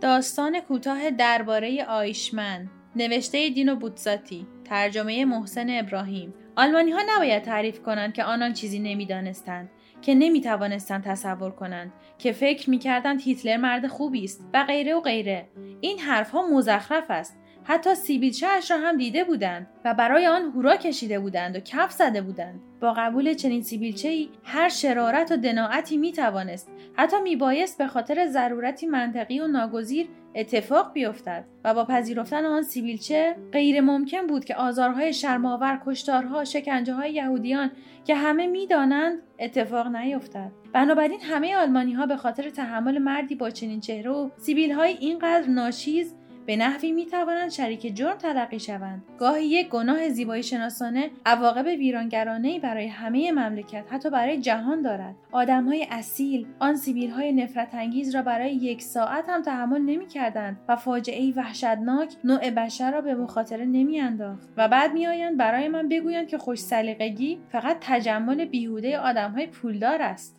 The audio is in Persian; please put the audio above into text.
داستان کوتاه درباره آیشمن نوشته دینو بوتزاتی ترجمه محسن ابراهیم. آلمانی ها نباید تعریف کنند که آنان چیزی نمی‌دانستند که نمی توانستند تصور کنند که فکر می کردند هیتلر مرد خوبی است و غیره و غیره. این حرفها مزخرف است. حتی سیبیلچه اش را هم دیده بودند و برای آن هورا کشیده بودند و کف زده بودند. با قبول چنین سیبیلچه هر شرارت و دناعتی می توانست حتی می بایست به خاطر ضرورتی منطقی و ناگزیر اتفاق بیفتد و با پذیرفتن آن سیبیلچه غیر ممکن بود که آزارهای شرماور کشتارها شکنجه های یهودیان که همه می‌دانند اتفاق نیفتد. بنابراین همه آلمانی ها به خاطر تحمل مردی با چنین چهره و سیبیل های اینقدر ناچیز به نحوی می توانند شریک جرم تلقی شوند. گاهی یک گناه زیبایی شناسانه عواقب ویرانگرانه برای همه مملکت حتی برای جهان دارد. های اصیل آن سیبیل های نفرت انگیز را برای یک ساعت هم تحمل نمی کردند و فاجعه وحشتناک نوع بشر را به مخاطره نمی انداخت و بعد میآیند برای من بگویند که خوش سلیقگی فقط تجمل بیهوده های پولدار است.